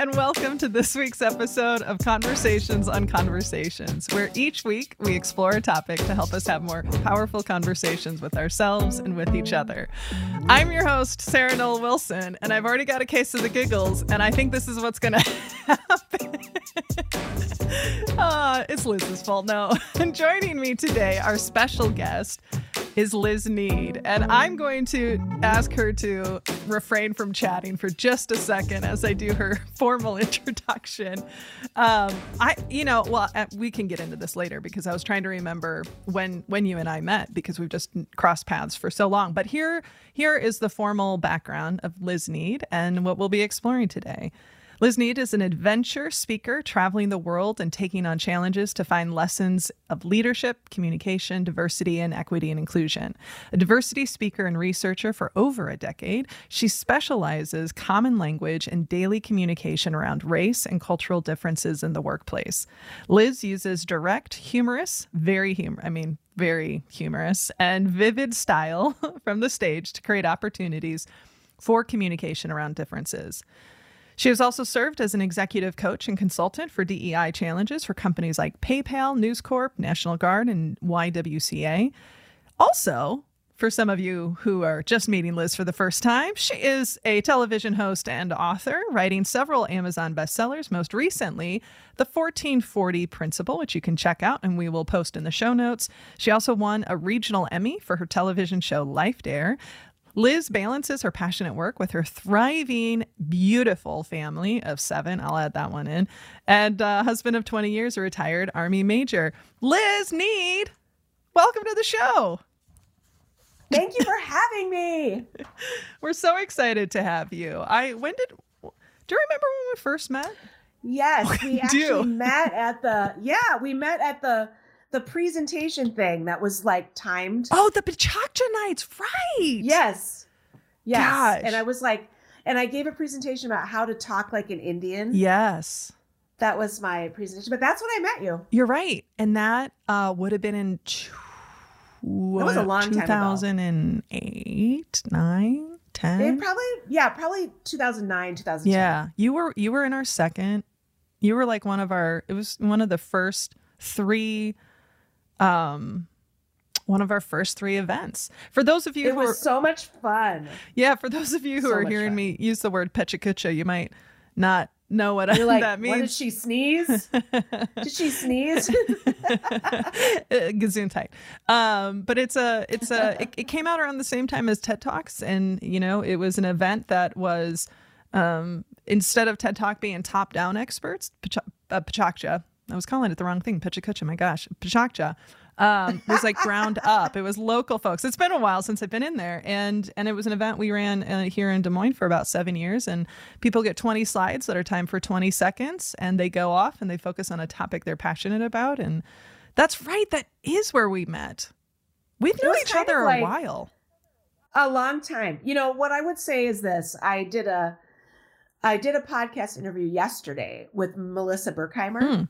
and welcome to this week's episode of Conversations on Conversations, where each week we explore a topic to help us have more powerful conversations with ourselves and with each other. I'm your host, Sarah Noll Wilson, and I've already got a case of the giggles, and I think this is what's going to happen. Uh, it's Liz's fault. No. And joining me today, our special guest is Liz Nead. And I'm going to ask her to refrain from chatting for just a second as I do her formal introduction. Um, I, you know, well, uh, we can get into this later because I was trying to remember when when you and I met because we've just crossed paths for so long. But here here is the formal background of Liz Nead and what we'll be exploring today. Liz Nead is an adventure speaker traveling the world and taking on challenges to find lessons of leadership, communication, diversity, and equity and inclusion. A diversity speaker and researcher for over a decade, she specializes common language and daily communication around race and cultural differences in the workplace. Liz uses direct, humorous, very humor, I mean, very humorous and vivid style from the stage to create opportunities for communication around differences. She has also served as an executive coach and consultant for DEI challenges for companies like PayPal, News Corp, National Guard, and YWCA. Also, for some of you who are just meeting Liz for the first time, she is a television host and author, writing several Amazon bestsellers, most recently, The 1440 Principle, which you can check out and we will post in the show notes. She also won a regional Emmy for her television show Life Dare. Liz balances her passionate work with her thriving, beautiful family of seven. I'll add that one in. And uh, husband of 20 years, a retired Army major. Liz Nead, welcome to the show. Thank you for having me. We're so excited to have you. I when did do you remember when we first met? Yes, we actually met at the yeah, we met at the the presentation thing that was like timed. Oh, the Pechakucha nights, right? Yes. Yes. Gosh. And I was like, and I gave a presentation about how to talk like an Indian. Yes. That was my presentation, but that's when I met you. You're right. And that uh, would have been in that was a long 2008, 9, 10. It probably yeah, probably 2009, 2010. Yeah. You were you were in our second. You were like one of our it was one of the first 3 um one of our first three events. For those of you it who was are, so much fun. Yeah, for those of you who so are hearing fun. me use the word pechakucha, you might not know what You're like, that means. What did she sneeze? did she sneeze? Gesundheit. Um, but it's a it's a it, it, came out around the same time as TED Talks, and you know it was an event that was um, instead of TED Talk being top down experts, Pachakcha, uh, I was calling it the wrong thing. Pichakucha, my gosh. Pachakcha um, was like ground up. It was local folks. It's been a while since I've been in there, and and it was an event we ran uh, here in Des Moines for about seven years. And people get 20 slides that are timed for 20 seconds, and they go off and they focus on a topic they're passionate about. And that's right. That is where we met. We've known each other like a while. A long time. You know what I would say is this: I did a I did a podcast interview yesterday with Melissa Berkheimer. Mm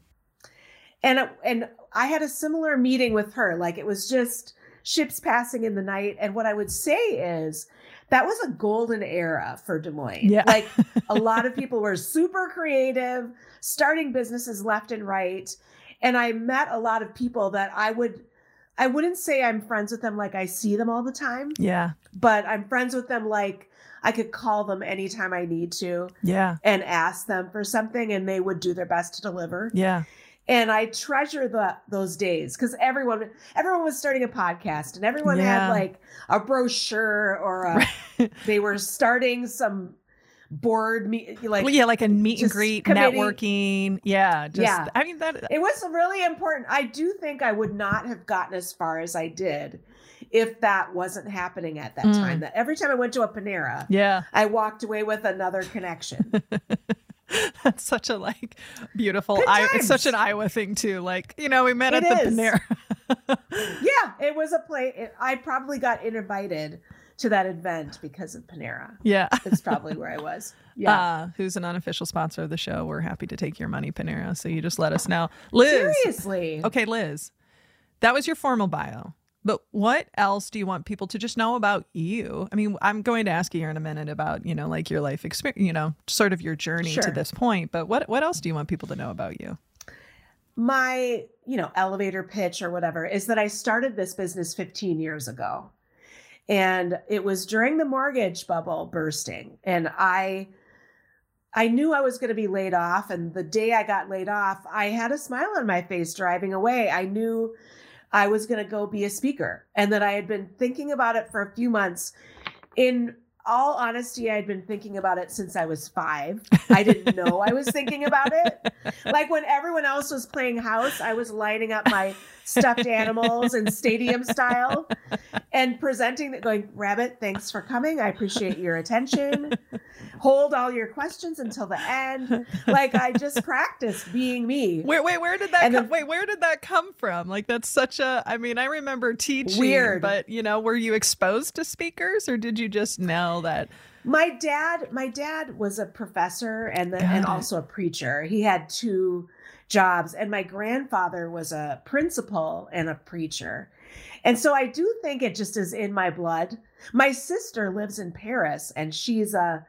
and uh, and I had a similar meeting with her. Like it was just ships passing in the night. And what I would say is that was a golden era for Des Moines. Yeah. Like a lot of people were super creative, starting businesses left and right. And I met a lot of people that I would I wouldn't say I'm friends with them like I see them all the time. Yeah. But I'm friends with them like I could call them anytime I need to. Yeah. And ask them for something and they would do their best to deliver. Yeah and I treasure the those days because everyone everyone was starting a podcast and everyone yeah. had like a brochure or a, they were starting some board meet like well, yeah like a meet and greet committee. networking. Yeah just, yeah. I mean that it was really important. I do think I would not have gotten as far as I did if that wasn't happening at that mm. time. That every time I went to a Panera yeah. I walked away with another connection That's such a like beautiful. I, it's such an Iowa thing too. Like you know, we met it at the Panera. yeah, it was a play. It, I probably got invited to that event because of Panera. Yeah, that's probably where I was. Yeah, uh, who's an unofficial sponsor of the show? We're happy to take your money, Panera. So you just let us know, Liz. Seriously. Okay, Liz. That was your formal bio. But what else do you want people to just know about you? I mean, I'm going to ask you here in a minute about, you know, like your life experience, you know, sort of your journey Sure. to this point. But what what else do you want people to know about you? my you know elevator pitch or whatever is that i started this business 15 years ago and it was during the mortgage bubble bursting and i i knew i was going to be laid off and the day i got laid off i had a smile on my face driving away i knew i was going to go be a speaker. And that i had been thinking about it for a few months. In all honesty i'd been thinking about it since i was five i didn't know i was thinking about it like when everyone else was playing house, I was lining up my stuffed animals in stadium style and presenting that going, Rabbit, thanks for coming. I appreciate your attention. Hold all your questions until the end. Like I just practiced being me. Wait, wait, where did that And come, then- wait, where did that come from? Like that's such a I mean, I remember teaching Weird. but you know, were you exposed to speakers or did you just know that My dad, my dad was a professor and the, and also a preacher. He had two jobs, and my grandfather was a principal and a preacher. And so I do think it just is in my blood. My sister lives in Paris, and she's a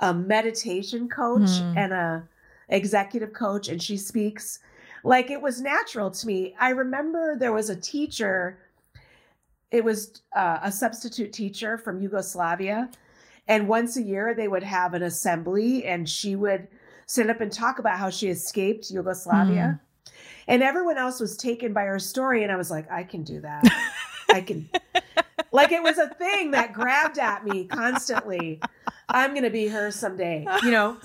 a meditation coach Hmm. and a executive coach, and she speaks like it was natural to me. I remember there was a teacher. It was uh, a substitute teacher from Yugoslavia. And once a year, they would have an assembly, and she would sit up and talk about how she escaped Yugoslavia. Hmm. And everyone else was taken by her story. And I was like, I can do that. I can. Like it was a thing that grabbed at me constantly. I'm going to be her someday, you know?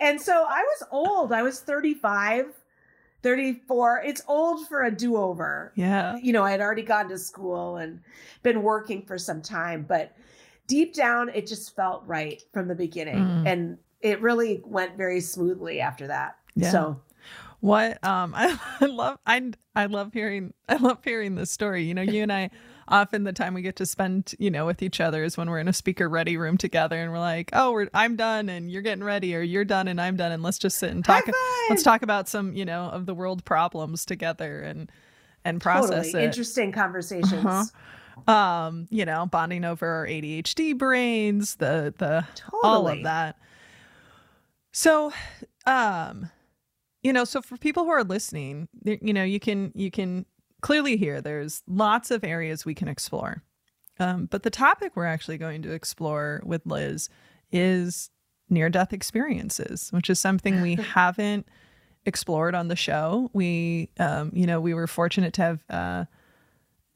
And so I was old. I was 35, 34. It's old for a do over yeah. you know, I had already gone to school and been working for some time, but deep down, it just felt right from the beginning. Mm. And it really went very smoothly after that. Yeah. So, What um I, I love I I love hearing I love hearing this story. You know, you and I often the time we get to spend, you know, with each other is when we're in a speaker ready room together and we're like, "Oh, we're I'm done and you're getting ready or you're done and I'm done and let's just sit and talk let's talk about some, you know, of the world problems together and and process totally it." interesting conversations. Uh-huh. Um, you know, bonding over our ADHD brains, the the all of that. So, um, you know, so for people who are listening, you know, you can you can clearly hear there's lots of areas we can explore. Um, but the topic we're actually going to explore with Liz is near death experiences, which is something we haven't explored on the show. We, um, you know, we were fortunate to have uh,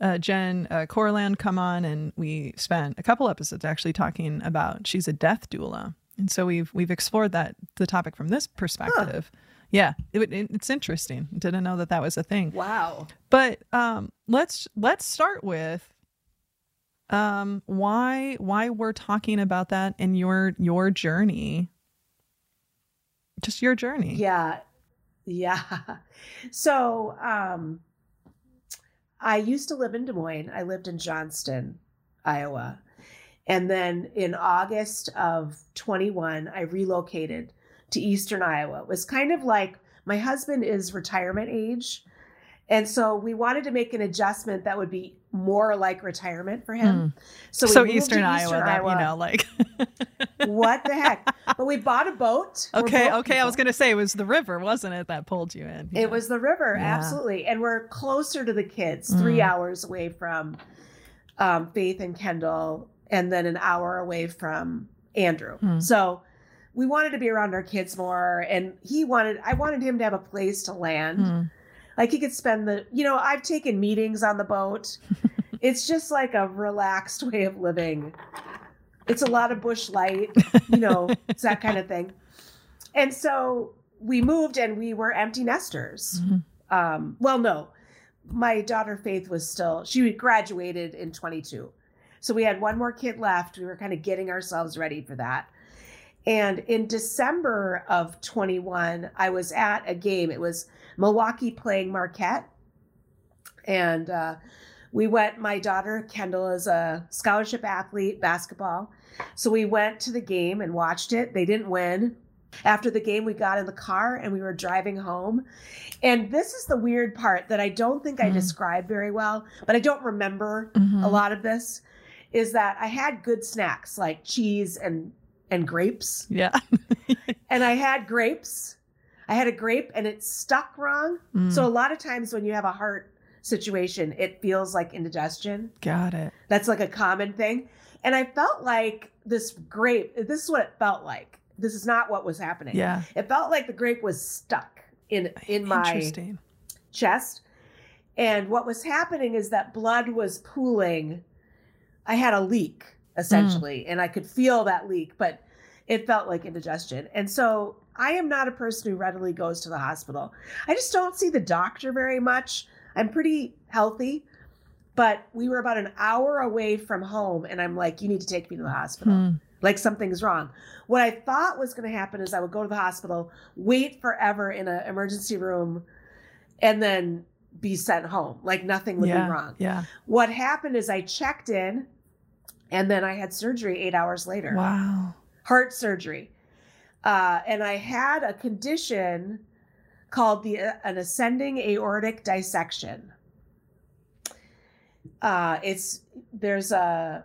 uh, Jen uh, Corland come on, and we spent a couple episodes actually talking about she's a death doula, and so we've we've explored that the topic from this perspective. Yeah, it, it, it's interesting. Didn't know that that was a thing. Wow. But um, let's let's start with um, why why we're talking about that in your your journey, just your journey. Yeah. Yeah. So, um, I used to live in Des Moines. I lived in Johnston, Iowa. And then in August of 21, I relocated to Eastern Iowa. It was kind of like my husband is retirement age. And so we wanted to make an adjustment that would be more like retirement for him. So, we Hmm. So, moved to Eastern, Iowa, that you know, like what the heck? But we bought a boat. Okay, boat okay. I was gonna say it was the river, wasn't it, that pulled you in? Yeah. It was the river, Yeah. absolutely. And we're closer to the kids, three Mm. hours away from um, Faith and Kendall, and then an hour away from Andrew. Mm. So we wanted to be around our kids more. And he wanted, I wanted him to have a place to land. Like he could spend the, you know, I've taken meetings on the boat. it's just like a relaxed way of living. It's a lot of Busch Light, you know, it's that kind of thing. And so we moved and we were empty nesters. Mhm. Um, well, no, my daughter Faith was still, she graduated in 22. So we had one more kid left. We were kind of getting ourselves ready for that. And in December of 21, I was at a game. It was Milwaukee playing Marquette. And uh, we went, my daughter Kendall is a scholarship athlete, basketball. So we went to the game and watched it. They didn't win. After the game, we got in the car and we were driving home. And this is the weird part that I don't think I Mhm. described very well, but I don't remember Mhm. a lot of this. Is that I had good snacks like cheese and and grapes, Yeah. and I had grapes. I had a grape and it stuck wrong. Mm, So a lot of times when you have a heart situation, it feels like indigestion. got it. That's like a common thing. And I felt like this grape, this is what it felt like. This is not what was happening. Yeah. It felt like the grape was stuck in in my chest. And what was happening is that blood was pooling. I had a leak essentially, and I could feel that leak, but it felt like indigestion. And so I am not a person who readily goes to the hospital. I just don't see the doctor very much. I'm pretty healthy, but we were about an hour away from home, and I'm like, you need to take me to the hospital Hmm. like something's wrong. What I thought was going to happen is I would go to the hospital, wait forever in an emergency room, and then be sent home. Like nothing would yeah. be wrong. Yeah. What happened is I checked in, and then I had surgery eight hours later. Wow. Heart surgery, uh, and I had a condition called the uh, an ascending aortic dissection. Uh, it's there's a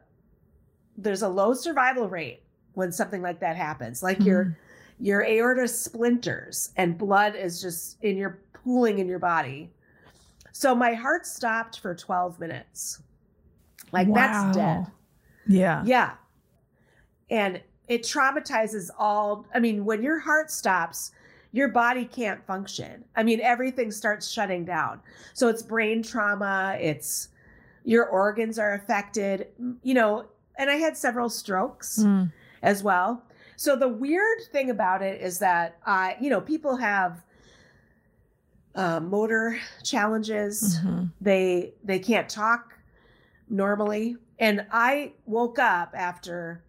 there's a low survival rate when something like that happens. Like your Mhm. your aorta splinters and blood is just in your pooling in your body. So my heart stopped for 12 minutes. Like that's dead. Yeah. Yeah. And it traumatizes all. I mean, when your heart stops, your body can't function. I mean, everything starts shutting down. So it's brain trauma, it's your organs are affected, you know, and I had several strokes Mm. as well. So the weird thing about it is that I, you know, people have uh, motor challenges Mhm. they they can't talk normally and i woke up after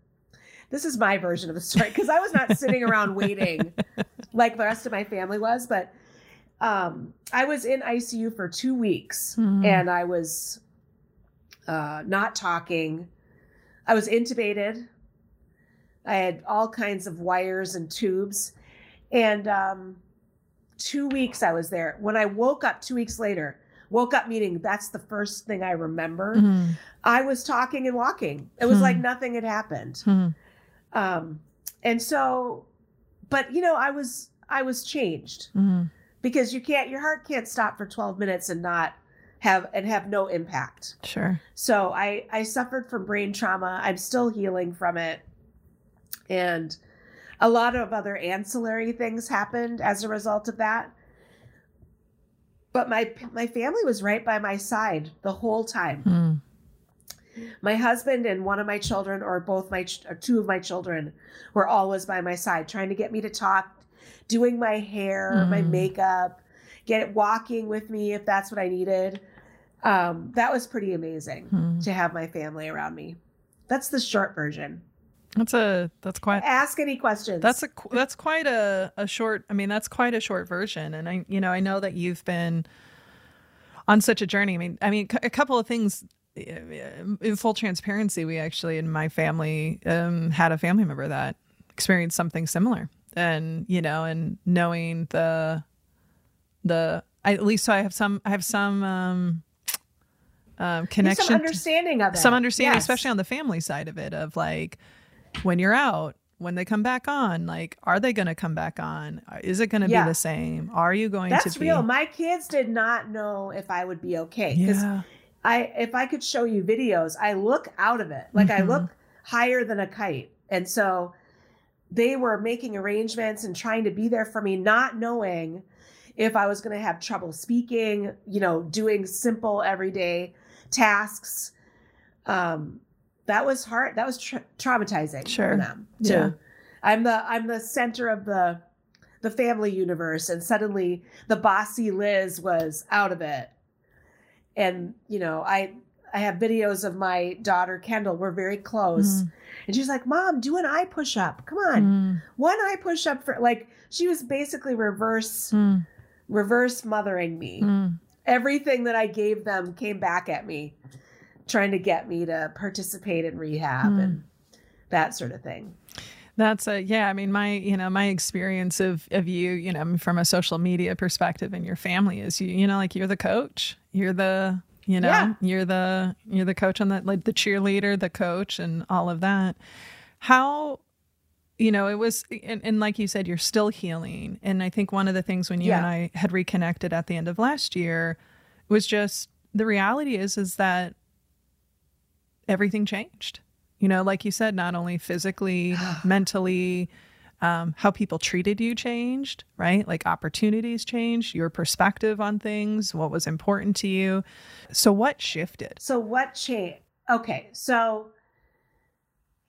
this is my version of the story because i was not sitting around waiting like the rest of my family was but um i was in icu for two weeks Mhm. and i was uh not talking. I was intubated. I had all kinds of wires and tubes. And um two weeks i was there. When i woke up two weeks later woke up meeting. that's the first thing i remember Mhm. i was talking and walking it was Hmm. like nothing had happened Mhm. um and so but you know i was i was changed Mhm. because you can't your heart can't stop for 12 minutes and not have and have no impact Sure. so i i suffered from brain trauma i'm still healing from it and a lot of other ancillary things happened as a result of that but my my family was right by my side the whole time Mm. my husband and one of my children or both my ch- or two of my children were always by my side trying to get me to talk doing my hair my Mm. makeup get walking with me if that's what i needed um, that was pretty amazing Mm. to have my family around me that's the short version That's a that's quite ask any questions That's a that's quite a, a short. I mean, that's quite a short version. And I, you know, I know that you've been on such a journey. I mean, I mean, a couple of things. uh, In full transparency, we actually in my family um, had a family member that experienced something similar, and you know, and knowing the the I, at least so I have some I have some um, um, connection some understanding of it some understanding, Yes. especially on the family side of it, of like when you're out, when they come back on, like, are they going to come back on? Is it going to Yeah. be the same? Are you going that's to be? That's real my kids did not know if i would be okay because yeah. I if I could show you videos, I look out of it. Like I Mhm. look higher than a kite. And so they were making arrangements and trying to be there for me, not knowing if I was going to have trouble speaking, you know, doing simple everyday tasks. Um that was hard. That was tra- traumatizing Sure. for them. too. Yeah. I'm the I'm the center of the the family universe and suddenly the bossy Liz was out of it and you know i i have videos of my daughter kendall we're very close Mm, and she's like mom do an eye push up come on mm, one eye push up for like she was basically reverse mm, reverse mothering me mm. everything that i gave them came back at me trying to get me to participate in rehab Hmm. and that sort of thing That's a yeah. I mean, my you know my experience of of you, you know, from a social media perspective and your family is you you know like you're the coach, you're the you know yeah. you're the you're the coach on the like the cheerleader, the coach, and all of that. How you know it was and, and, like you said you're still healing and i think one of the things when you yeah. and i had reconnected at the end of last year was just the reality is is that everything changed you know, like you said, not only physically, mentally, um, how people treated you changed, right? Like opportunities changed, your perspective on things, what was important to you. So, what shifted? So, what changed? Okay, so,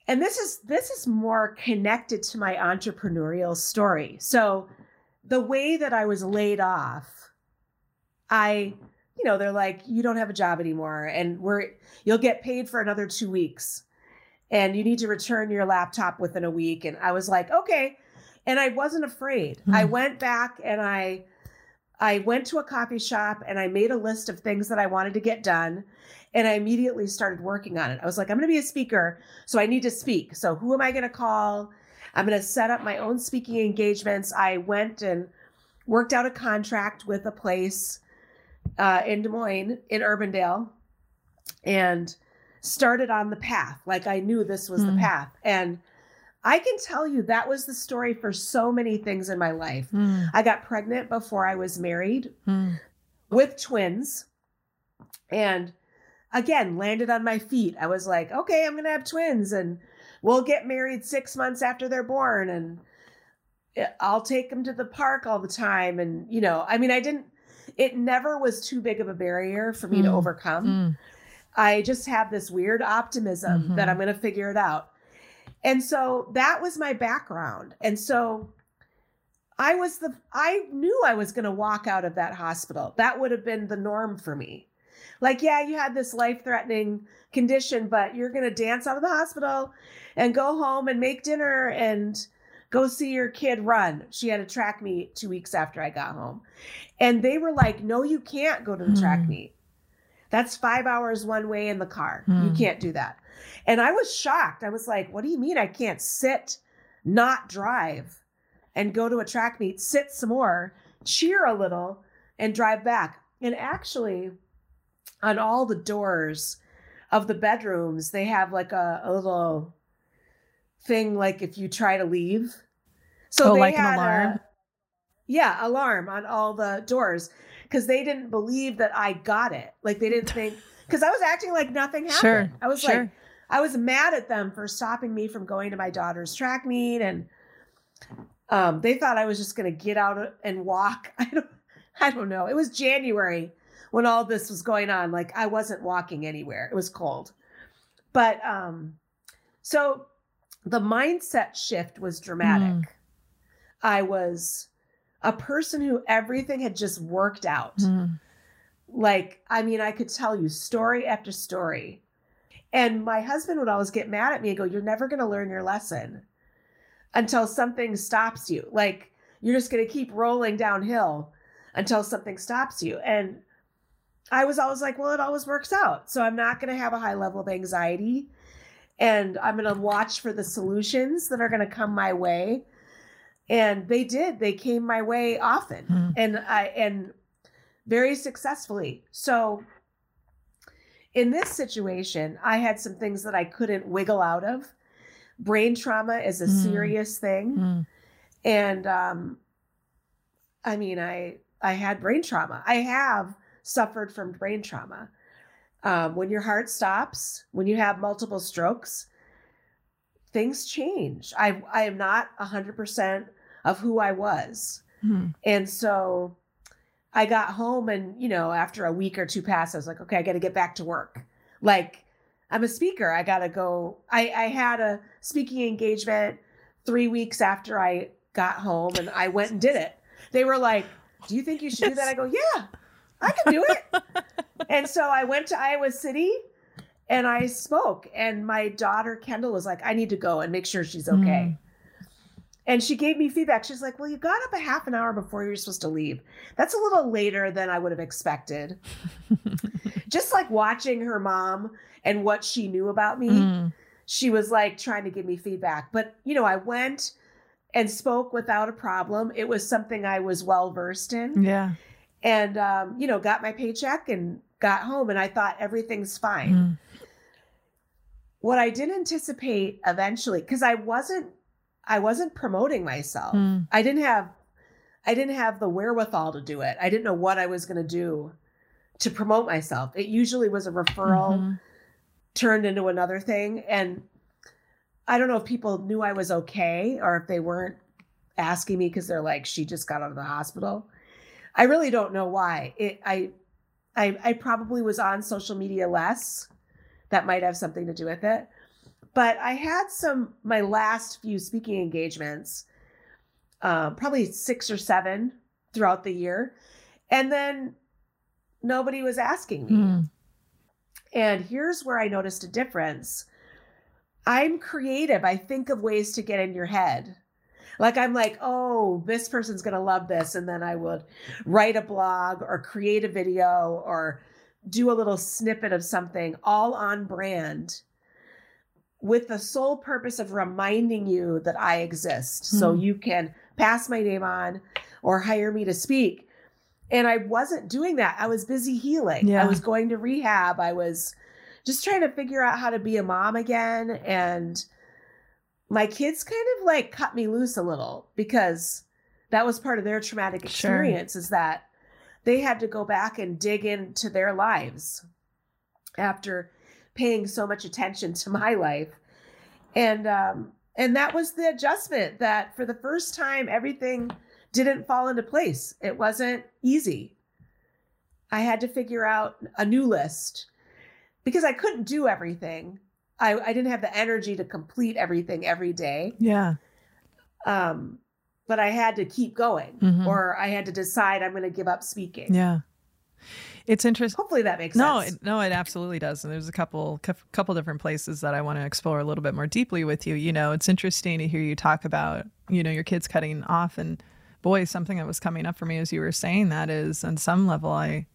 and this is this is more connected to my entrepreneurial story. So, the way that I was laid off, I, you know, they're like, you don't have a job anymore, and we're you'll get paid for another two weeks and you need to return your laptop within a week. And I was like, okay. And I wasn't afraid. Mm. I went back and I I went to a coffee shop and I made a list of things that I wanted to get done. And I immediately started working on it. I was like, I'm going to be a speaker, so I need to speak. So who am I going to call? I'm going to set up my own speaking engagements. I went and worked out a contract with a place uh, in Des Moines, in Urbandale, and started on the path. Like I knew this was mm. the hmm. path. And I can tell you that was the story for so many things in my life. Mm. I got pregnant before I was married mm. with twins. And again, landed on my feet. I was like, okay, I'm going to have twins and we'll get married six months after they're born. And I'll take them to the park all the time. And, you know, I mean, I didn't, it never was too big of a barrier for me to hmm. overcome. Hmm. I just have this weird optimism mm-hmm. that I'm going to figure it out. And so that was my background. And so I was the, I knew I was going to walk out of that hospital. That would have been the norm for me. Like, yeah, you had this life threatening condition, but you're going to dance out of the hospital and go home and make dinner and go see your kid run. She had a track meet two weeks after I got home. And they were like, no, you can't go to the mm. track meet. That's five hours one way in the car. Mm. You hmm. can't do that. And I was shocked. I was like, what do you mean I can't sit, not drive, and go to a track meet, sit some more, cheer a little, and drive back? And actually, on all the doors of the bedrooms, they have like a, a little thing like if you try to leave. So oh, they like had an alarm. A, yeah, alarm on all the doors because they didn't believe that I got it. Like they didn't think because I was acting like nothing happened. Sure, I was sure. like, I was mad at them for stopping me from going to my daughter's track meet, and um, they thought I was just going to get out and walk. I don't, I don't know. It was January when all this was going on. Like I wasn't walking anywhere. It was cold, but um, so the mindset shift was dramatic. Mm. I was a person who everything had just worked out. Mm. Like, I mean, I could tell you story after story. And my husband would always get mad at me and go, You're never going to learn your lesson until something stops you. Like, you're just going to keep rolling downhill until something stops you. And I was always like, Well, it always works out. So I'm not going to have a high level of anxiety. And I'm going to watch for the solutions that are going to come my way. And they did they came my way often. Mm. and i and very successfully. So in this situation i had some things that i couldn't wiggle out of. Brain trauma is a mm. serious thing. Mm. and um i mean i i had brain trauma. I have suffered from brain trauma um, when your heart stops when you have multiple strokes things change i i am not 100% of who I was. Mm-hmm. And so I got home and, you know, after a week or two passed, I was like, okay, I got to get back to work. Like, I'm a speaker. I got to go. I, I had a speaking engagement three weeks after I got home and I went and did it. They were like, do you think you should yes. do that? I go, yeah, I can do it. and so I went to Iowa City and I spoke. And my daughter, Kendall, was like, I need to go and make sure she's okay. Mm. And she gave me feedback. She's like, Well, you got up a half an hour before you were supposed to leave. That's a little later than I would have expected. Just like watching her mom and what she knew about me, mm. she was like trying to give me feedback. But, you know, I went and spoke without a problem. It was something I was well versed in. Yeah. And, um, you know, got my paycheck and got home and I thought everything's fine. Mm. What I didn't anticipate eventually, because I wasn't, I wasn't promoting myself. Mm. I didn't have, I didn't have the wherewithal to do it. I didn't know what I was going to do to promote myself. It usually was a referral Mhm. turned into another thing. And I don't know if people knew I was okay or if they weren't asking me because they're like, she just got out of the hospital. I really don't know why. It I I I probably was on social media less. That might have something to do with it. But I had some my last few speaking engagements, uh, probably six or seven throughout the year. And then nobody was asking me. Mm. And here's where I noticed a difference. I'm creative. I think of ways to get in your head. Like I'm like, oh, this person's going to love this. And then I would write a blog or create a video or do a little snippet of something all on brand with the sole purpose of reminding you that I exist. So Hmm. you can pass my name on or hire me to speak. And I wasn't doing that. I was busy healing. Yeah. I was going to rehab. I was just trying to figure out how to be a mom again. And my kids kind of like cut me loose a little because that was part of their traumatic Sure. experience is that they had to go back and dig into their lives after paying so much attention to my life. And um and that was the adjustment that for the first time everything didn't fall into place. It wasn't easy. I had to figure out a new list because i couldn't do everything i i didn't have the energy to complete everything every day Yeah. um but i had to keep going Mhm. or i had to decide i'm going to give up speaking Yeah. It's interesting. hopefully that makes No, sense it, no, it absolutely does. And there's a couple cou- couple different places that I want to explore a little bit more deeply with you. You know, it's interesting to hear you talk about, you know, your kids cutting off and boy, something that was coming up for me as you were saying that is on some level I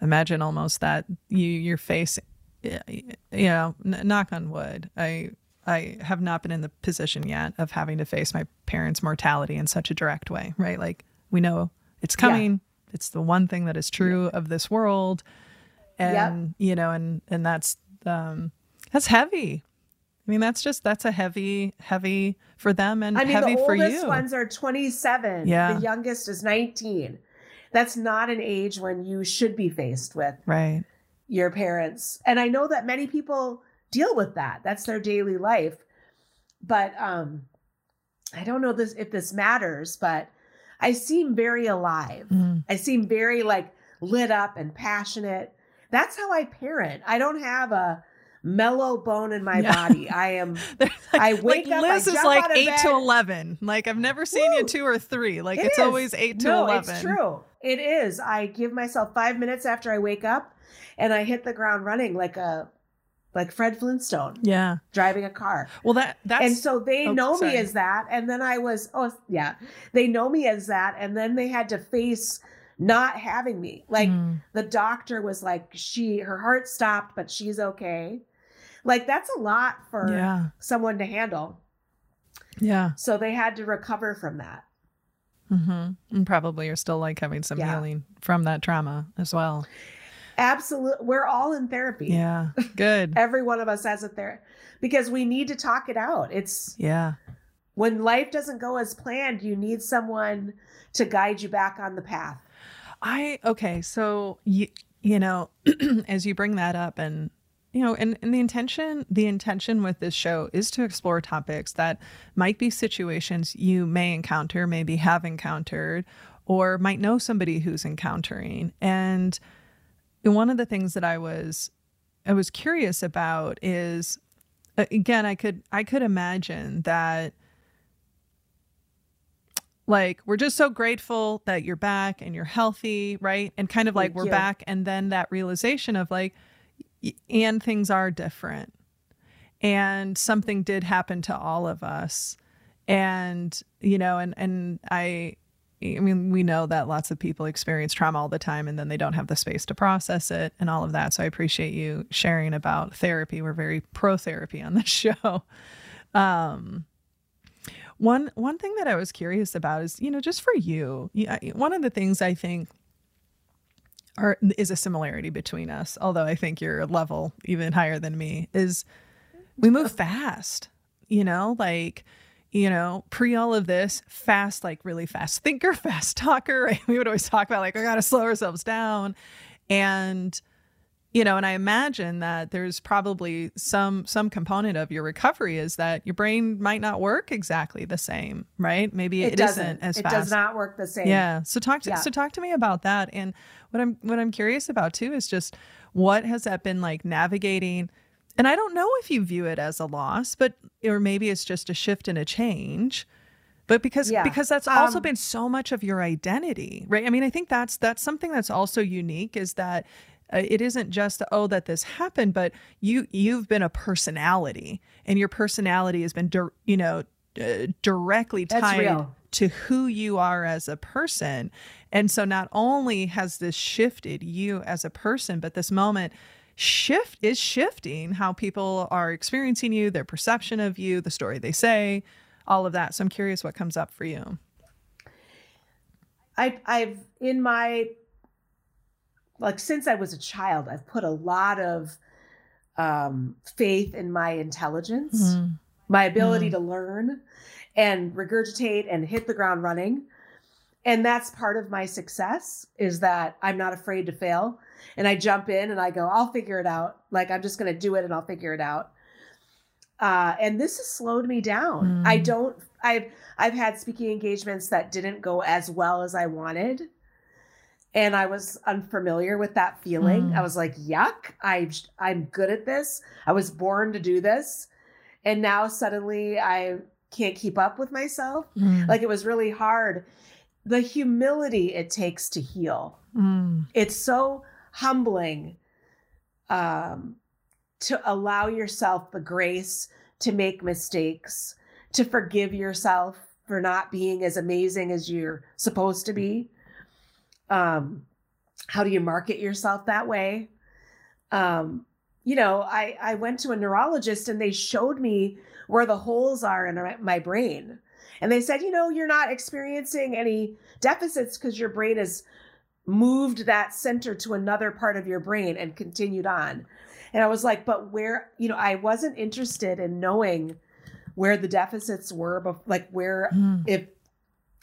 imagine almost that you your face you know, n- knock on wood. I I have not been in the position yet of having to face my parents' mortality in such a direct way, right? Like we know it's Yeah. coming. It's the one thing that is true of this world. And you know, and and that's um that's heavy. I mean, that's just that's a heavy, heavy for them and I mean, heavy the for oldest you. ones are 27. Yeah. The youngest is 19. That's not an age when you should be faced with right. Your parents. And I know that many people deal with that. That's their daily life. But um I don't know this if this matters, but I seem very alive. Mm. I seem very like lit up and passionate. That's how I parent. I don't have a mellow bone in my Yeah. body. I am like, I wake like up, Liz is like eight to eleven. Like I've never seen you two or three. Like It it's is. always eight to no, eleven. it's true. It is. I give myself five minutes after I wake up, and I hit the ground running like a like Fred Flintstone Yeah. driving a car. Well, that that's and so they oh, know sorry. me as that, and then I was oh yeah, they know me as that, and then they had to face not having me. Like Mm. the doctor was like, she her heart stopped, but she's okay. Like that's a lot for yeah, someone to handle. yeah. So they had to recover from that. Mm-hmm. And probably you're still like having some Yeah. healing from that trauma as well. Absolutely, we're all in therapy. Yeah. Good. every one of us has it there because we need to talk it out it's Yeah. when life doesn't go as planned you need someone to guide you back on the path I okay, so you you know, as you bring that up and you know, and, and the intention the intention with this show is to explore topics that might be situations you may encounter, maybe have encountered, or might know somebody who's encountering. And one of the things that I was I was curious about is uh, again, I could I could imagine that like we're just so grateful that you're back and you're healthy right and kind of like Thank we're you. back and then that realization of like and things are different and something did happen to all of us and you know and and i I mean, we know that lots of people experience trauma all the time and then they don't have the space to process it and all of that. So I appreciate you sharing about therapy. We're very pro therapy on this show. Um, one one thing that I was curious about is, you know, just for you, one of the things I think is a similarity between us, although I think you're a level even higher than me, is we move fast. You know, like you know, pre all of this, fast, like really fast thinker, fast talker. Right? We would always talk about like we got to slow ourselves down, and you know and i imagine that there's probably some some component of your recovery is that your brain might not work exactly the same right? Maybe it, it isn't as it fast. it does not work the same. Yeah. So talk to Yeah. so talk to me about that. And what i'm what i'm curious about too is just what has that been like navigating? And i don't know if you view it as a loss but or maybe it's just a shift and a change but because Yeah. because that's also Um, been so much of your identity right? I mean i think that's that's something that's also unique is that uh, it isn't just oh that this happened but you you've been a personality and your personality has been dir- you know uh, directly tied to who you are as a person. And so not only has this shifted you as a person but this moment shift is shifting how people are experiencing you their perception of you the story they say all of that. So i'm curious what comes up for you. I, I've in my like since I was a child, I've put a lot of um, faith in my intelligence, my ability to learn and regurgitate and hit the ground running. And that's part of my success is that I'm not afraid to fail. And I jump in and I go, I'll figure it out. Like I'm just going to do it and I'll figure it out. Uh, and this has slowed me down. Mm. I don't. I've I've had speaking engagements that didn't go as well as I wanted, and I was unfamiliar with that feeling. Mm. I was like, "Yuck! I I'm good at this. I was born to do this," and now suddenly I can't keep up with myself. Mm. Like it was really hard. The humility it takes to heal Mm. it's so humbling um, to allow yourself the grace to make mistakes, to forgive yourself for not being as amazing as you're supposed to be. Um, how do you market yourself that way? Um, you know, I, I went to a neurologist and they showed me where the holes are in my- brain. And they said, you know, you're not experiencing any deficits because your brain has moved that center to another part of your brain and continued on. And I was like, but where, you know, I wasn't interested in knowing where the deficits were, but like where Mm. if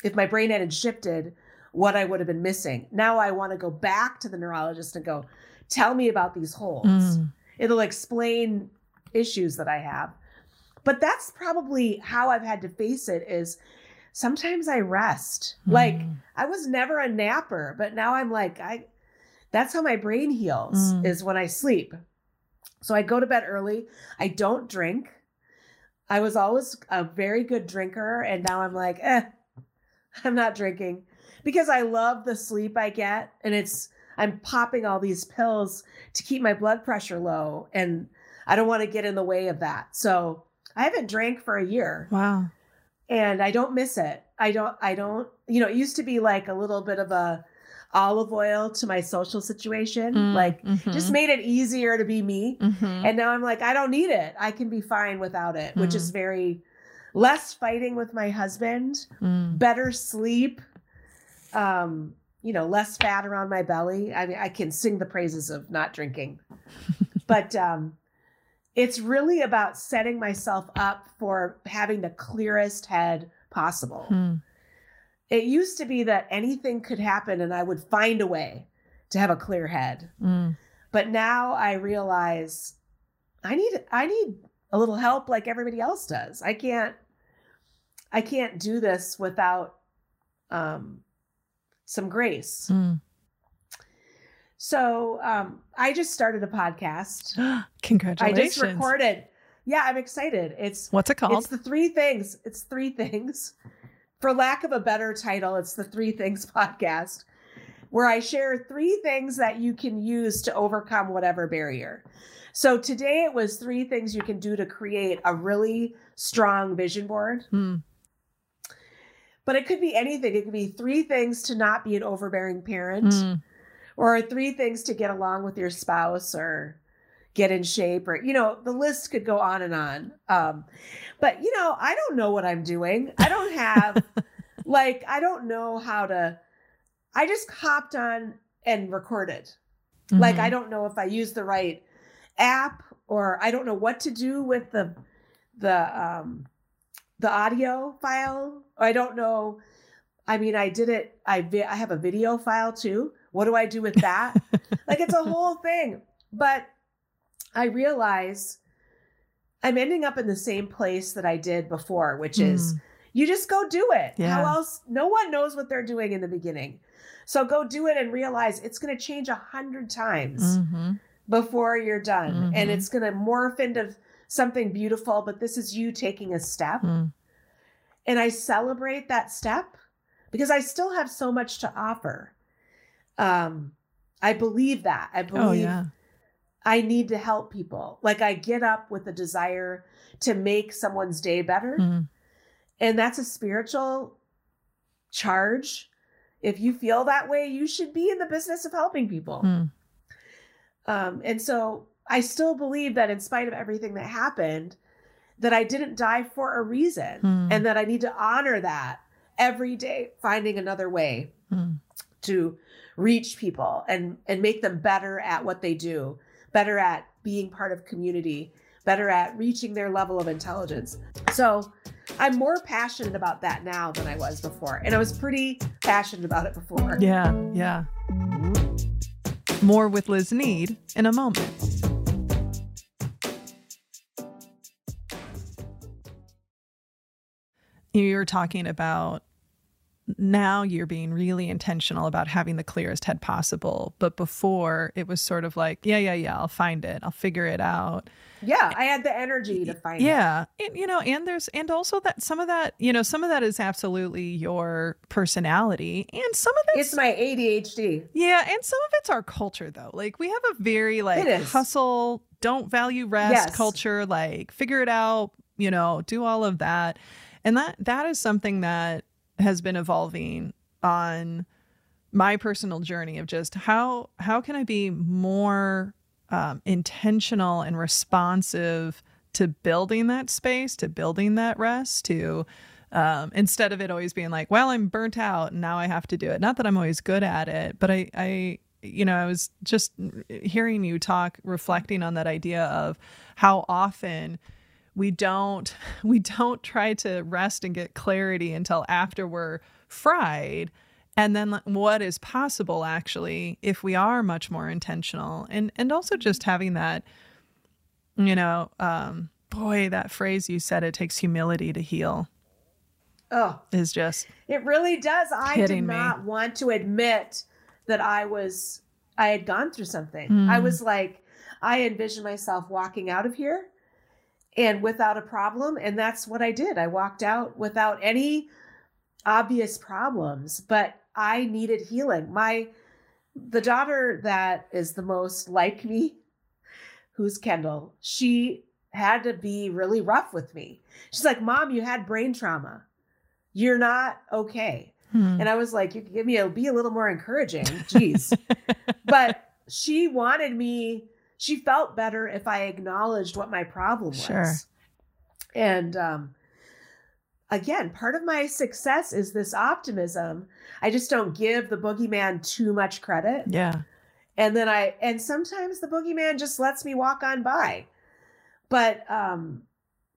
if my brain hadn't shifted, what I would have been missing. Now I want to go back to the neurologist and go, tell me about these holes. Mm. It'll explain issues that I have. But that's probably how I've had to face it is sometimes I rest. Like Mm. I was never a napper, but now I'm like, I that's how my brain heals Mm. is when I sleep. So I go to bed early. I don't drink. I was always a very good drinker, and now I'm like, eh, I'm not drinking because I love the sleep I get, and it's I'm popping all these pills to keep my blood pressure low, and I don't want to get in the way of that. So I haven't drank for a year wow and I don't miss it. I don't, I don't, you know, it used to be like a little bit of a olive oil to my social situation, Mm, like mhm. just made it easier to be me. Mhm. And now I'm like, I don't need it. I can be fine without it, which is very less fighting with my husband, Mm. better sleep, um, you know, less fat around my belly. I mean, I can sing the praises of not drinking. but um it's really about setting myself up for having the clearest head possible. Mm. It used to be that anything could happen and I would find a way to have a clear head. Mm. But now I realize I need I need a little help like everybody else does. I can't I can't do this without um some grace. Mm. So um I just started a podcast. Congratulations. I just recorded. Yeah, I'm excited. It's What's it called? it's the three things. It's three things. For lack of a better title, it's the Three Things podcast, where I share three things that you can use to overcome whatever barrier. So today it was three things you can do to create a really strong vision board. Mm. But it could be anything. It could be three things to not be an overbearing parent, Mm. or three things to get along with your spouse, or get in shape, or you know, the list could go on and on. Um, but you know, I don't know what I'm doing. I don't have like I don't know how to. I just hopped on and recorded. Like Mhm. I don't know if I use the right app or I don't know what to do with the the um the audio file. I don't know. I mean, I did it. I vi- I have a video file too. What do I do with that? like it's a whole thing. But I realize I'm ending up in the same place that I did before, which is Mm. you just go do it. Yeah. How else? No one knows what they're doing in the beginning. So go do it and realize it's going to change a hundred times Mhm. before you're done. And Mhm. it's going to morph into something beautiful, but this is you taking a step. Mm. And I celebrate that step because I still have so much to offer. Um, I believe that. I believe Oh yeah. I need to help people. Like I get up with a desire to make someone's day better. Mm. And that's a spiritual charge. If you feel that way, you should be in the business of helping people. Mm. Um, and so I still believe that in spite of everything that happened, that I didn't die for a reason Mm. and that I need to honor that every day, finding another way Mm. to reach people and and make them better at what they do, better at being part of community, better at reaching their level of intelligence. So I'm more passionate about that now than I was before. And I was pretty passionate about it before. Yeah, yeah. More with Liz Nead in a moment. You were talking about now you're being really intentional about having the clearest head possible. But before it was sort of like, yeah, yeah, yeah, I'll find it. I'll figure it out. Yeah, I had the energy to find it. Yeah. And, you know, and there's, and also that some of that, you know, some of that is absolutely your personality. And some of it's, It's my ADHD. yeah. And some of it's our culture, though. Like we have a very like hustle, don't value rest Yes. culture, like figure it out, you know, do all of that. And that, that is something that has been evolving on my personal journey of just how, how can I be more um, intentional and responsive to building that space, to building that rest, to um, instead of it always being like, well, I'm burnt out and now I have to do it. Not that I'm always good at it, but I, I, you know, I was just hearing you talk, reflecting on that idea of how often we don't we don't try to rest and get clarity until after we're fried and then what is possible actually if we are much more intentional and and also just having that you know um boy that phrase you said it takes humility to heal Oh, is just it really does. I did Hitting me. not want to admit that I was I had gone through something. I Mm. was like, I envisioned myself walking out of here and without a problem. And that's what I did. I walked out without any obvious problems, but I needed healing. My the daughter that is the most like me, who's Kendall, she had to be really rough with me. She's like, Mom, you had brain trauma. You're not okay. hmm. And I was like, you could give me a be a little more encouraging. Jeez. but she wanted me, she felt better if I acknowledged what my problem was. Sure. And um again, part of my success is this optimism. I just don't give the boogeyman too much credit. yeah And then I and sometimes the boogeyman just lets me walk on by. But um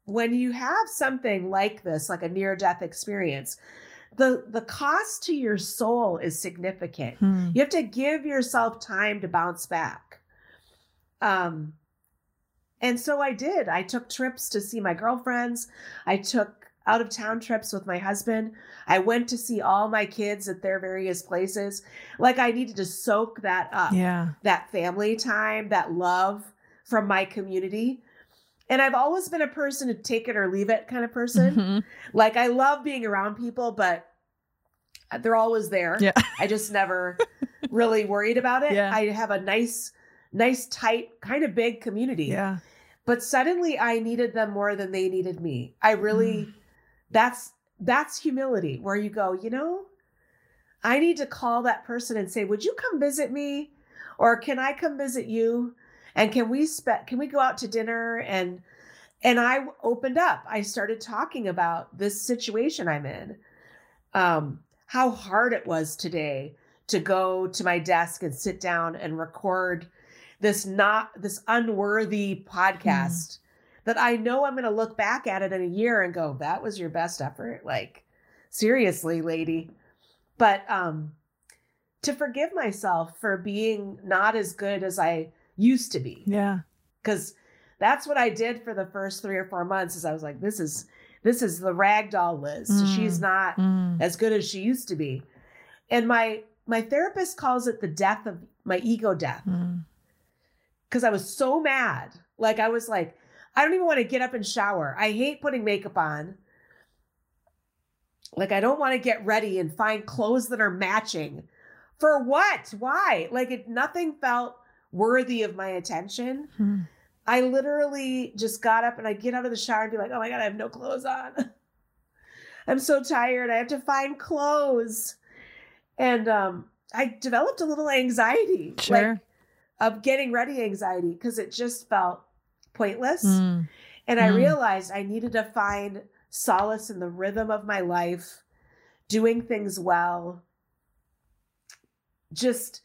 when you have something like this, like a near death experience, the the cost to your soul is significant. Hmm. You have to give yourself time to bounce back. Um and so I did. I took trips to see my girlfriends. I took out of town trips with my husband. I went to see all my kids at their various places. Like I needed to soak that up yeah that family time, that love from my community. And I've always been a person to take it or leave it kind of person. Mhm. Like I love being around people, but they're always there. Yeah. I just never really worried about it. Yeah. I have a nice, nice, tight, kind of big community. yeah But suddenly I needed them more than they needed me. I really, Mm. that's that's humility where you go, you know, I need to call that person and say, "Would you come visit me?" Or can I come visit you? And can we spe- can we go out to dinner and and I opened up. I started talking about this situation I'm in. Um, how hard it was today to go to my desk and sit down and record this not this unworthy podcast mm. that I know I'm going to look back at it in a year and go, that was your best effort. Like, seriously, lady. But um, to forgive myself for being not as good as I used to be. Yeah. Because that's what I did for the first three or four months is I was like, this is this is the ragdoll Liz. Mm. She's not mm. as good as she used to be. And my my therapist calls it the death of my ego death. Mm. Cause I was so mad. Like I was like, I don't even want to get up and shower. I hate putting makeup on. Like I don't want to get ready and find clothes that are matching. For what? Why? Like it nothing felt worthy of my attention. Hmm. I literally just got up and I get out of the shower and be like, oh my God, I have no clothes on. I'm so tired. I have to find clothes. And um, I developed a little anxiety, sure. like of getting ready anxiety, because it just felt pointless. Mm. And I mm. realized I needed to find solace in the rhythm of my life, doing things well, just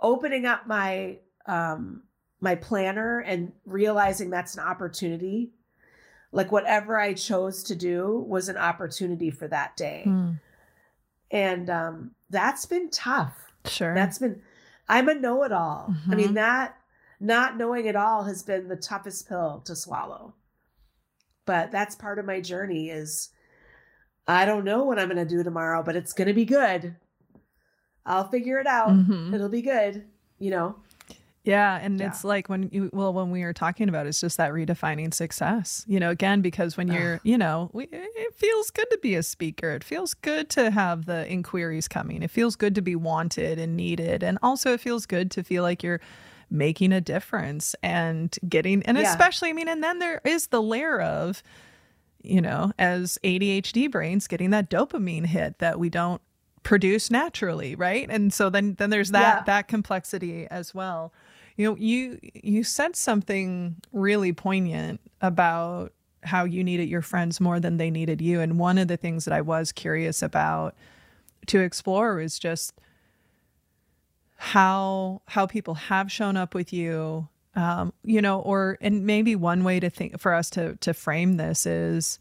opening up my um my planner and realizing that's an opportunity like whatever i chose to do was an opportunity for that day mm. and um that's been tough sure that's been i'm a know-it-all mm-hmm. i mean mm-hmm. that not knowing it all has been the toughest pill to swallow but that's part of my journey is i don't know what i'm going to do tomorrow but it's going to be good i'll figure it out mm-hmm. it'll be good you know yeah, and yeah. it's like when you well when we were talking about it's just that redefining success. You know, again because when you're, you know, we, it feels good to be a speaker. It feels good to have the inquiries coming. It feels good to be wanted and needed, and also it feels good to feel like you're making a difference and getting and yeah. especially I mean and then there is the layer of you know, as ADHD brains getting that dopamine hit that we don't produce naturally, right? And so then then there's that yeah. that complexity as well. You know, you you said something really poignant about how you needed your friends more than they needed you. And one of the things that I was curious about to explore is just how how people have shown up with you. Um, you know, or and maybe one way to think for us to to frame this is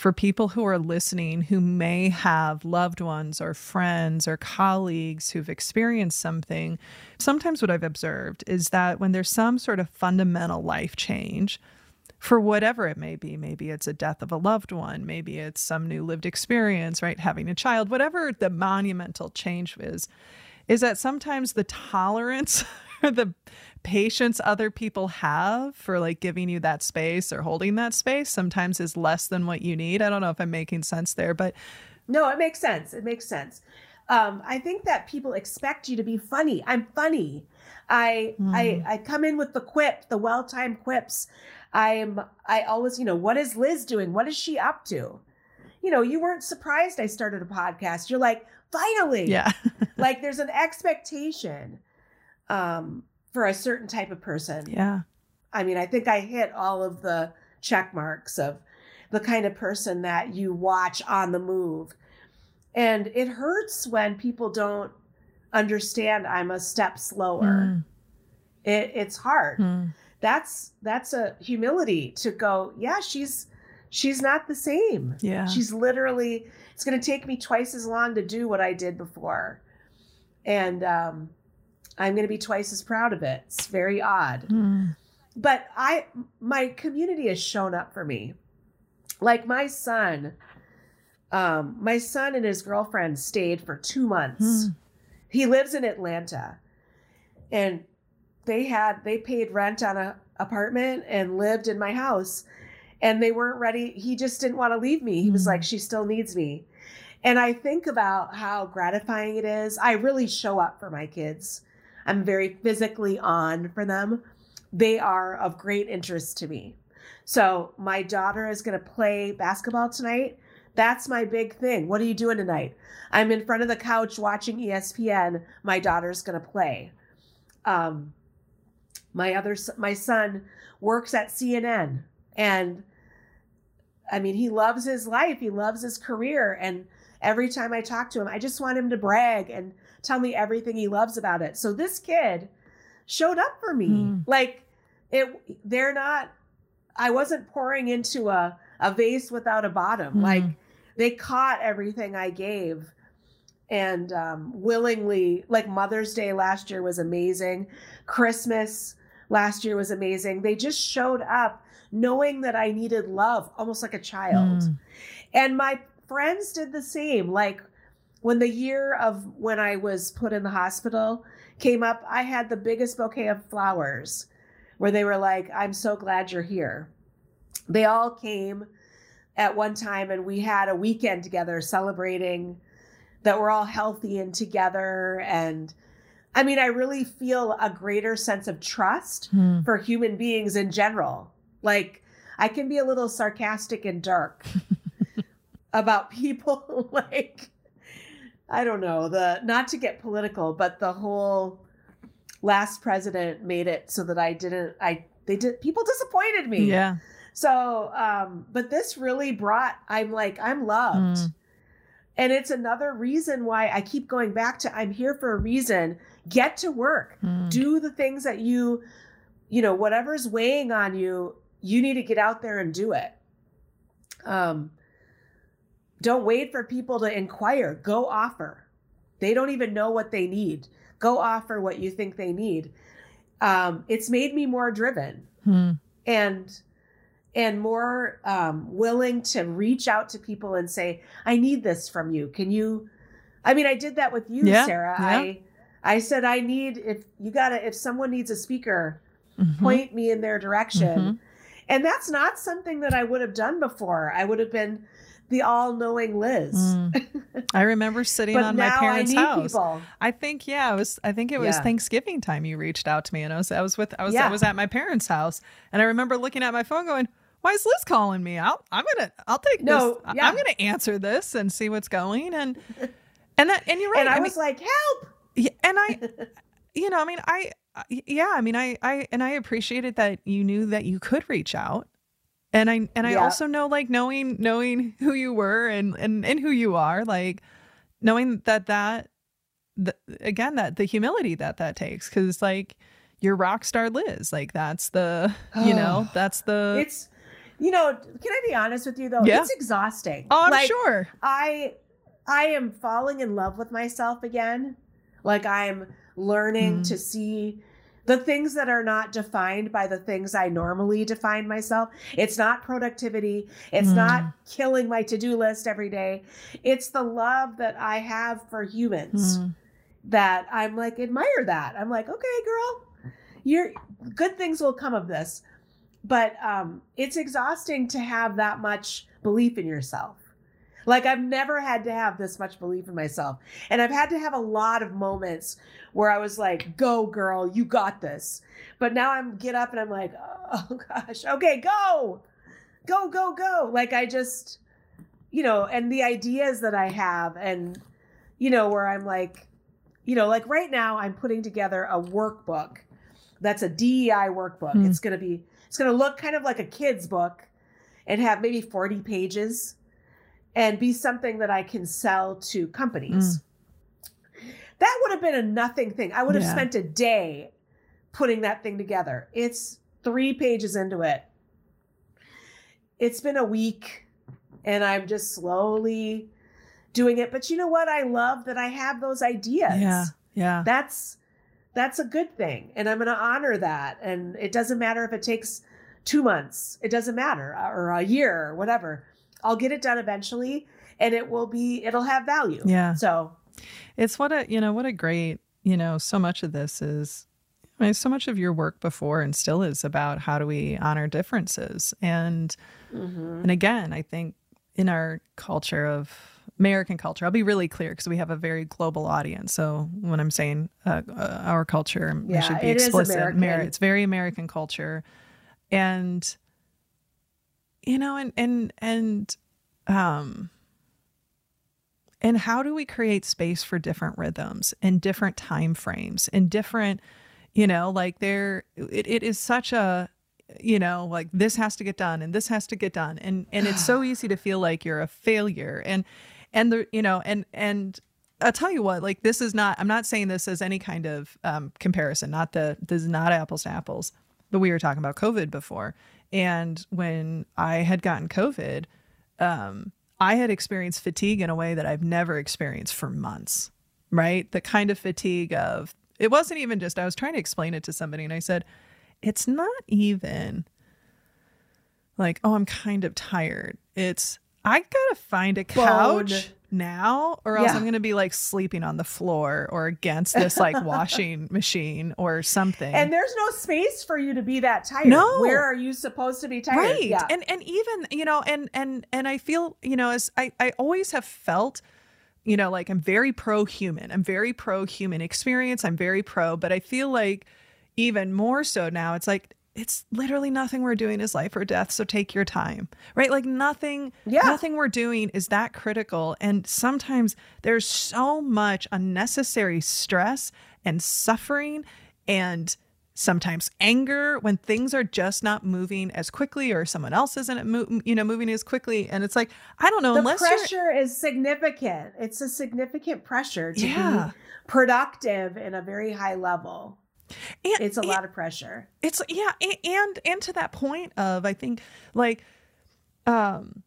for people who are listening who may have loved ones or friends or colleagues who've experienced something, sometimes what I've observed is that when there's some sort of fundamental life change, for whatever it may be, maybe it's a death of a loved one, maybe it's some new lived experience, right? Having a child, whatever the monumental change is, is that sometimes the tolerance the patience other people have for like giving you that space or holding that space sometimes is less than what you need. I don't know if I'm making sense there, but no, it makes sense. It makes sense. Um, I think that people expect you to be funny. I'm funny. I mm. I I come in with the quip, the well-timed quips. I'm I always, you know, what is Liz doing? What is she up to? You know, you weren't surprised I started a podcast. You're like, finally. Yeah. like there's an expectation. Um, for a certain type of person. Yeah. I mean, I think I hit all of the check marks of the kind of person that you watch on the move. And it hurts when people don't understand I'm a step slower. Mm. It, it's hard. Mm. That's that's a humility to go, yeah, she's she's not the same. Yeah. She's literally it's going to take me twice as long to do what I did before. And um I'm going to be twice as proud of it. It's very odd. Mm. But I my community has shown up for me. Like my son um my son and his girlfriend stayed for 2 months. Mm. He lives in Atlanta. And they had they paid rent on a apartment and lived in my house and they weren't ready. He just didn't want to leave me. He was hmm. like she still needs me. And I think about how gratifying it is. I really show up for my kids. I'm very physically on for them. They are of great interest to me. So my daughter is going to play basketball tonight. That's my big thing. What are you doing tonight? I'm in front of the couch watching ESPN. My daughter's going to play. Um, my other my son works at CNN and I mean he loves his life, he loves his career and every time I talk to him I just want him to brag and tell me everything he loves about it. So this kid showed up for me. Mm. Like it they're not I wasn't pouring into a a vase without a bottom. Mm. Like they caught everything I gave and um, willingly like mother's day last year was amazing christmas last year was amazing they just showed up knowing that i needed love almost like a child mm. and my friends did the same like when the year of when i was put in the hospital came up i had the biggest bouquet of flowers where they were like i'm so glad you're here they all came at one time and we had a weekend together celebrating that we're all healthy and together and I mean, I really feel a greater sense of trust hmm. for human beings in general. Like, I can be a little sarcastic and dark about people like I don't know, the not to get political, but the whole last president made it so that I didn't I they did people disappointed me. Yeah. So, um but this really brought I'm like I'm loved. Mm. And it's another reason why I keep going back to I'm here for a reason. Get to work. Mm. Do the things that you, you know, whatever's weighing on you, you need to get out there and do it. Um, don't wait for people to inquire. Go offer. They don't even know what they need. Go offer what you think they need. Um, it's made me more driven. Mm. And and more um, willing to reach out to people and say, I need this from you. Can you? I mean, I did that with you, yeah, Sarah. Yeah. I I said I need if you gotta if someone needs a speaker, mm-hmm. point me in their direction. Mm-hmm. And that's not something that I would have done before. I would have been the all-knowing Liz. Mm. I remember sitting on my parents' house. People. I think yeah, it was I think it was yeah. Thanksgiving time you reached out to me and I was I was with I was yeah. I was at my parents' house and I remember looking at my phone going, why is Liz calling me? I'll, I'm gonna, I'll take no, this. Yeah. I'm gonna answer this and see what's going. And, and that, and you're right. And I, I was mean, like, help. Yeah, and I, you know, I mean, I, yeah, I mean, I, I, and I appreciated that you knew that you could reach out. And I, and I yeah. also know like knowing, knowing who you were and, and, and who you are, like knowing that, that, the, again, that the humility that that takes. Cause like, you're rock star Liz. Like that's the, you know, that's the it's you know, can I be honest with you though? Yeah. It's exhausting. Oh, I'm like, sure. I I am falling in love with myself again. Like I'm learning mm. to see the things that are not defined by the things I normally define myself. It's not productivity. It's mm. not killing my to-do list every day. It's the love that I have for humans mm. that I'm like admire that. I'm like, okay, girl, you're good things will come of this but um, it's exhausting to have that much belief in yourself. Like I've never had to have this much belief in myself. And I've had to have a lot of moments where I was like, go girl, you got this. But now I'm get up and I'm like, oh gosh, okay, go, go, go, go. Like I just, you know, and the ideas that I have and, you know, where I'm like, you know, like right now I'm putting together a workbook that's a DEI workbook. Mm. It's going to be it's going to look kind of like a kid's book and have maybe 40 pages and be something that I can sell to companies. Mm. That would have been a nothing thing. I would have yeah. spent a day putting that thing together. It's three pages into it. It's been a week and I'm just slowly doing it. But you know what? I love that I have those ideas. Yeah. Yeah. That's that's a good thing. And I'm going to honor that. And it doesn't matter if it takes two months, it doesn't matter, uh, or a year or whatever. I'll get it done eventually and it will be, it'll have value. Yeah. So it's what a, you know, what a great, you know, so much of this is, I mean, so much of your work before and still is about how do we honor differences. And, mm-hmm. and again, I think in our culture of American culture. I'll be really clear because we have a very global audience. So when I'm saying uh, uh, our culture, yeah, should be it explicit. Amer- it's very American culture, and you know, and and and um, and how do we create space for different rhythms and different time frames and different you know like there it, it is such a you know like this has to get done and this has to get done and and it's so easy to feel like you're a failure and and the you know and and I'll tell you what, like this is not. I'm not saying this as any kind of um, comparison. Not the this is not apples to apples. But we were talking about COVID before, and when I had gotten COVID, um, I had experienced fatigue in a way that I've never experienced for months. Right, the kind of fatigue of it wasn't even just. I was trying to explain it to somebody, and I said, it's not even like, oh, I'm kind of tired. It's I gotta find a couch. Bone now or else yeah. I'm going to be like sleeping on the floor or against this like washing machine or something. And there's no space for you to be that tired. No. Where are you supposed to be tired? Right. Yeah. And and even, you know, and and and I feel, you know, as I I always have felt you know, like I'm very pro human. I'm very pro human experience. I'm very pro, but I feel like even more so now it's like it's literally nothing we're doing is life or death so take your time right like nothing yeah. nothing we're doing is that critical and sometimes there's so much unnecessary stress and suffering and sometimes anger when things are just not moving as quickly or someone else isn't mo- you know moving as quickly and it's like i don't know the pressure is significant it's a significant pressure to yeah. be productive in a very high level and, it's a and, lot of pressure. It's yeah, and and to that point of I think like um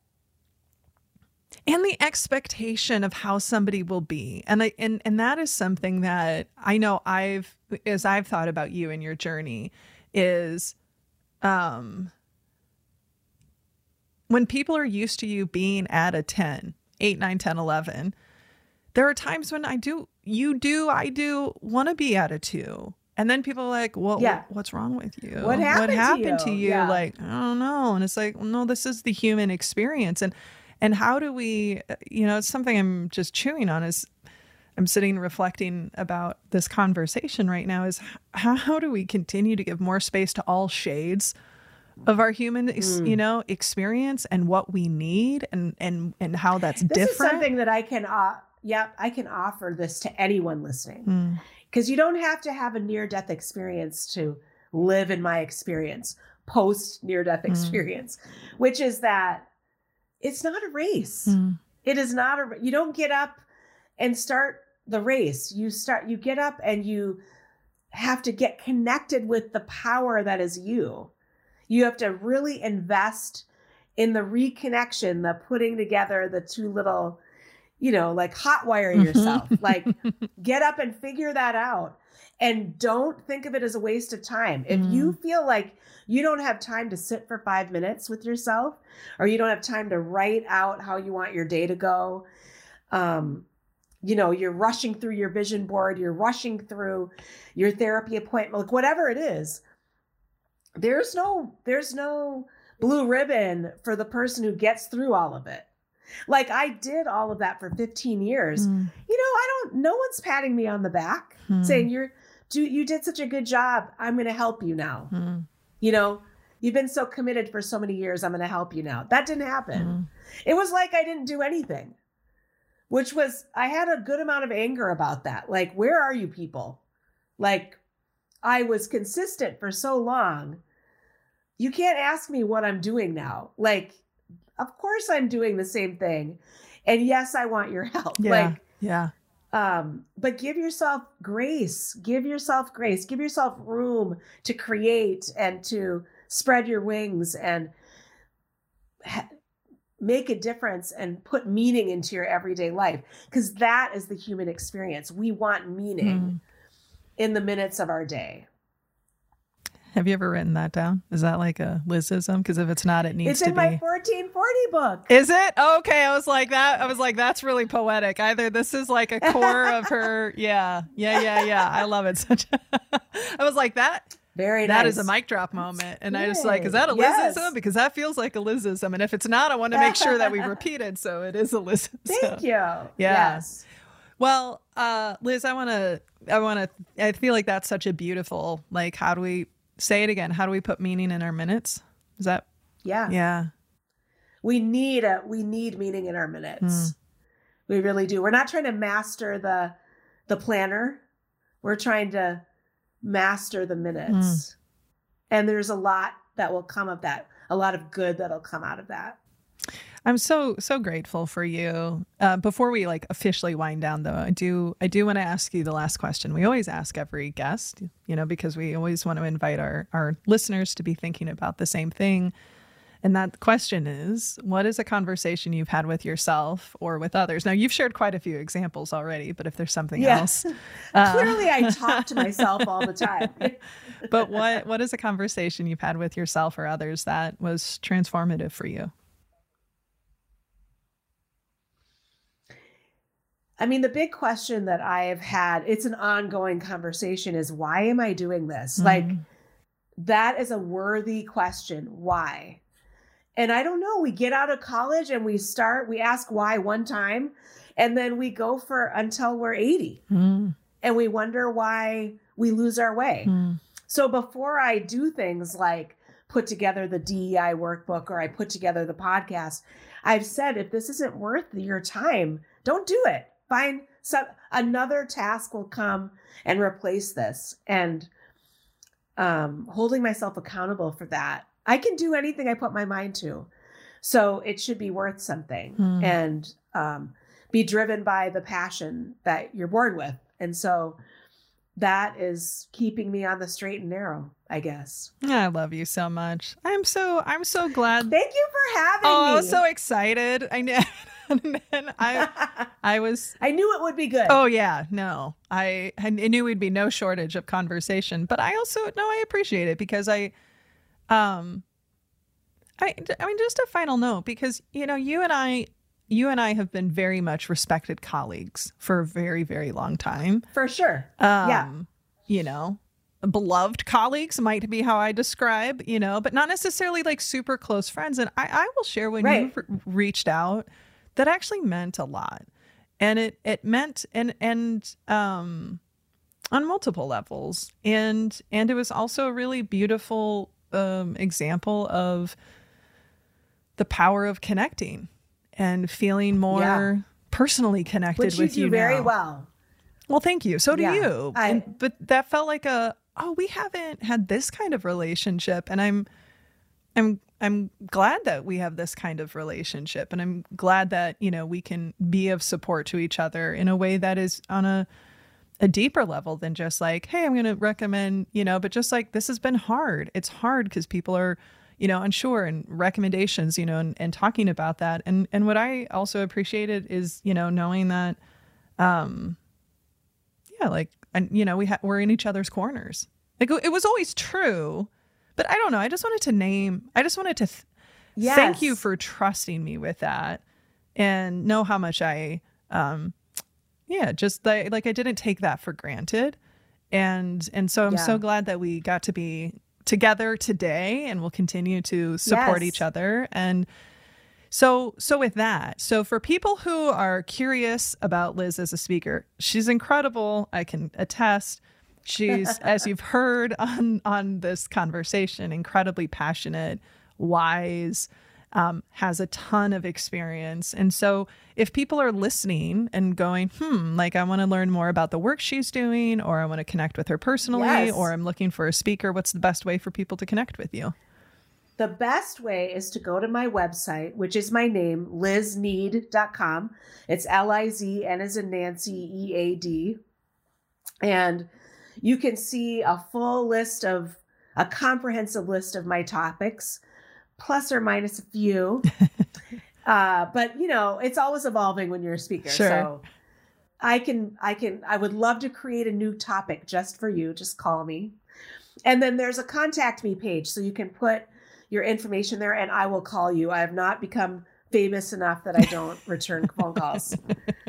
and the expectation of how somebody will be and I, and and that is something that I know I've as I've thought about you and your journey is um when people are used to you being at a 10 8 9 10 11 there are times when I do you do I do want to be at a 2 and then people are like, well, yeah. what's wrong with you? What happened, what happened to you? To you? Yeah. Like, I don't know. And it's like, well, no, this is the human experience. And and how do we, you know, it's something I'm just chewing on is I'm sitting reflecting about this conversation right now is how, do we continue to give more space to all shades of our human, mm. you know, experience and what we need and and and how that's this different. This is something that I can uh yeah, I can offer this to anyone listening. Mm because you don't have to have a near death experience to live in my experience post near death mm. experience which is that it's not a race mm. it is not a you don't get up and start the race you start you get up and you have to get connected with the power that is you you have to really invest in the reconnection the putting together the two little you know, like hot wire yourself. like get up and figure that out. And don't think of it as a waste of time. If mm. you feel like you don't have time to sit for five minutes with yourself, or you don't have time to write out how you want your day to go, um, you know, you're rushing through your vision board, you're rushing through your therapy appointment, like whatever it is, there's no, there's no blue ribbon for the person who gets through all of it. Like I did all of that for 15 years. Mm. You know, I don't no one's patting me on the back mm. saying you're do you did such a good job. I'm going to help you now. Mm. You know, you've been so committed for so many years. I'm going to help you now. That didn't happen. Hmm. It was like I didn't do anything. Which was I had a good amount of anger about that. Like, where are you people? Like I was consistent for so long. You can't ask me what I'm doing now. Like of course I'm doing the same thing. And yes, I want your help. Yeah. Like, yeah. Um, but give yourself grace, give yourself grace, give yourself room to create and to spread your wings and ha- make a difference and put meaning into your everyday life. Because that is the human experience. We want meaning mm. in the minutes of our day. Have you ever written that down? Is that like a Lizism? Because if it's not, it needs it's to be. It's in my 1440 book. Is it? okay. I was like that. I was like, that's really poetic. Either this is like a core of her. Yeah. Yeah. Yeah. Yeah. I love it. Such. A, I was like that. Very That nice. is a mic drop moment. And Yay. I just like, is that a yes. Lizism? Because that feels like a Lizism. And if it's not, I want to make sure that we repeat it. So it is a Lizism. Thank you. Yeah. Yes. Well, uh, Liz, I want to, I want to, I feel like that's such a beautiful, like, how do we Say it again. How do we put meaning in our minutes? Is that? Yeah. Yeah. We need a we need meaning in our minutes. Mm. We really do. We're not trying to master the the planner. We're trying to master the minutes. Mm. And there's a lot that will come of that. A lot of good that'll come out of that. I'm so so grateful for you. Uh, before we like officially wind down, though, I do I do want to ask you the last question. We always ask every guest, you know, because we always want to invite our our listeners to be thinking about the same thing. And that question is, what is a conversation you've had with yourself or with others? Now, you've shared quite a few examples already, but if there's something yeah. else, uh, clearly I talk to myself all the time. but what what is a conversation you've had with yourself or others that was transformative for you? I mean, the big question that I have had, it's an ongoing conversation, is why am I doing this? Mm-hmm. Like, that is a worthy question. Why? And I don't know. We get out of college and we start, we ask why one time, and then we go for until we're 80. Mm. And we wonder why we lose our way. Mm. So before I do things like put together the DEI workbook or I put together the podcast, I've said if this isn't worth your time, don't do it find some another task will come and replace this. And um holding myself accountable for that i can do anything i put my mind to. So it should be worth something hmm. and um be driven by the passion that you're born with. And so that is keeping me on the straight and narrow i guess. I love you so much. I'm so i'm so glad thank you for having oh, me was so excited. I know and then I, I was. I knew it would be good. Oh yeah, no, I, I knew we'd be no shortage of conversation, but I also no, I appreciate it because I, um, I, I mean, just a final note because you know you and I, you and I have been very much respected colleagues for a very very long time. For sure. Um, yeah. You know, beloved colleagues might be how I describe, you know, but not necessarily like super close friends. And I, I will share when right. you reached out that actually meant a lot. And it it meant and and um on multiple levels. And and it was also a really beautiful um example of the power of connecting and feeling more yeah. personally connected Which with you, you very now. well. Well, thank you. So do yeah, you. I, and, but that felt like a oh, we haven't had this kind of relationship and I'm I'm I'm glad that we have this kind of relationship and I'm glad that, you know, we can be of support to each other in a way that is on a a deeper level than just like, hey, I'm going to recommend, you know, but just like this has been hard. It's hard because people are, you know, unsure and recommendations, you know, and, and talking about that. And and what I also appreciated is, you know, knowing that um yeah, like and you know, we ha- we're in each other's corners. Like it was always true but I don't know. I just wanted to name, I just wanted to th- yes. thank you for trusting me with that and know how much I, um, yeah, just like, like I didn't take that for granted. And, and so I'm yeah. so glad that we got to be together today and we'll continue to support yes. each other. And, so, so with that, so for people who are curious about Liz as a speaker, she's incredible. I can attest. She's, as you've heard on on this conversation, incredibly passionate, wise, um, has a ton of experience. And so, if people are listening and going, hmm, like I want to learn more about the work she's doing, or I want to connect with her personally, yes. or I'm looking for a speaker, what's the best way for people to connect with you? The best way is to go to my website, which is my name, liznead.com. It's L I Z N as in Nancy E A D. And you can see a full list of a comprehensive list of my topics, plus or minus a few. uh, but you know, it's always evolving when you're a speaker. Sure. So I can, I can, I would love to create a new topic just for you. Just call me. And then there's a contact me page. So you can put your information there and I will call you. I have not become famous enough that I don't return phone calls.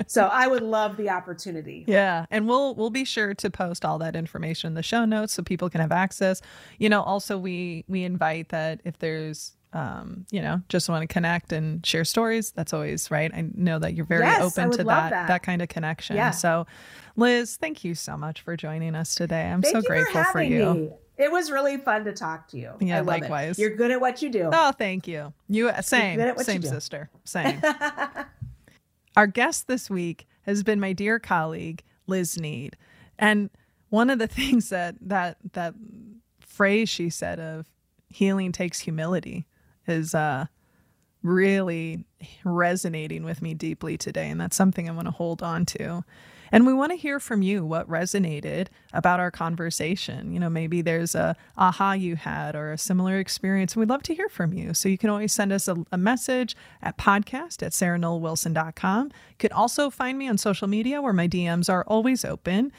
So I would love the opportunity. Yeah, and we'll we'll be sure to post all that information in the show notes so people can have access. You know, also we we invite that if there's um, you know, just want to connect and share stories. That's always right. I know that you're very yes, open to that, that, that kind of connection. Yeah. So, Liz, thank you so much for joining us today. I'm thank so grateful for, for you. Me. It was really fun to talk to you. Yeah, likewise. It. You're good at what you do. Oh, thank you. You same, same sister, same. Our guest this week has been my dear colleague, Liz Nead. And one of the things that that that phrase she said of healing takes humility is uh really resonating with me deeply today. And that's something I want to hold on to. And we want to hear from you what resonated about our conversation. You know, maybe there's a aha you had or a similar experience. And We'd love to hear from you. So you can always send us a, a message at podcast at sarahnollwilson.com. You could also find me on social media where my DMs are always open.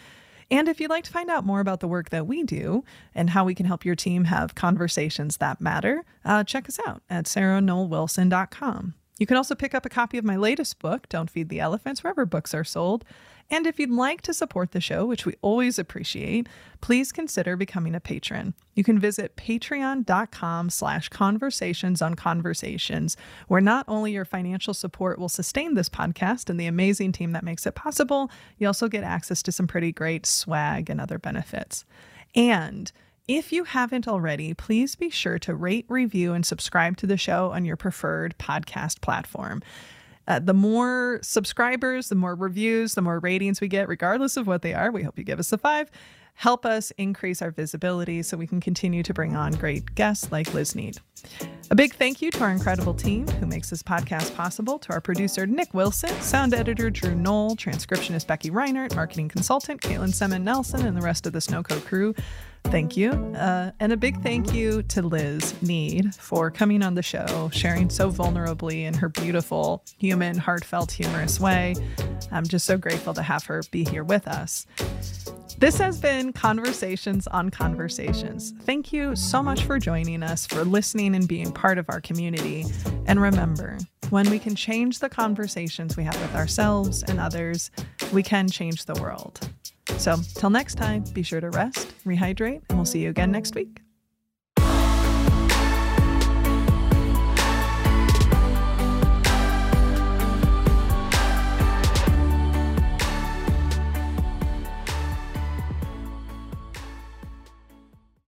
And if you'd like to find out more about the work that we do and how we can help your team have conversations that matter, uh, check us out at sarahnollwilson.com. You can also pick up a copy of my latest book, Don't Feed the Elephants, wherever books are sold. And if you'd like to support the show, which we always appreciate, please consider becoming a patron. You can visit patreon.com slash conversations on conversations, where not only your financial support will sustain this podcast and the amazing team that makes it possible, you also get access to some pretty great swag and other benefits. And if you haven't already, please be sure to rate, review, and subscribe to the show on your preferred podcast platform. Uh, the more subscribers, the more reviews, the more ratings we get, regardless of what they are. We hope you give us a five. Help us increase our visibility so we can continue to bring on great guests like Liz Nead. A big thank you to our incredible team who makes this podcast possible, to our producer, Nick Wilson, sound editor, Drew Noll, transcriptionist, Becky Reinert, marketing consultant, Caitlin Semen Nelson, and the rest of the Snowco crew. Thank you. Uh, and a big thank you to Liz Nead for coming on the show, sharing so vulnerably in her beautiful, human, heartfelt, humorous way. I'm just so grateful to have her be here with us. This has been Conversations on Conversations. Thank you so much for joining us, for listening and being part of our community. And remember, when we can change the conversations we have with ourselves and others, we can change the world. So, till next time, be sure to rest, rehydrate, and we'll see you again next week.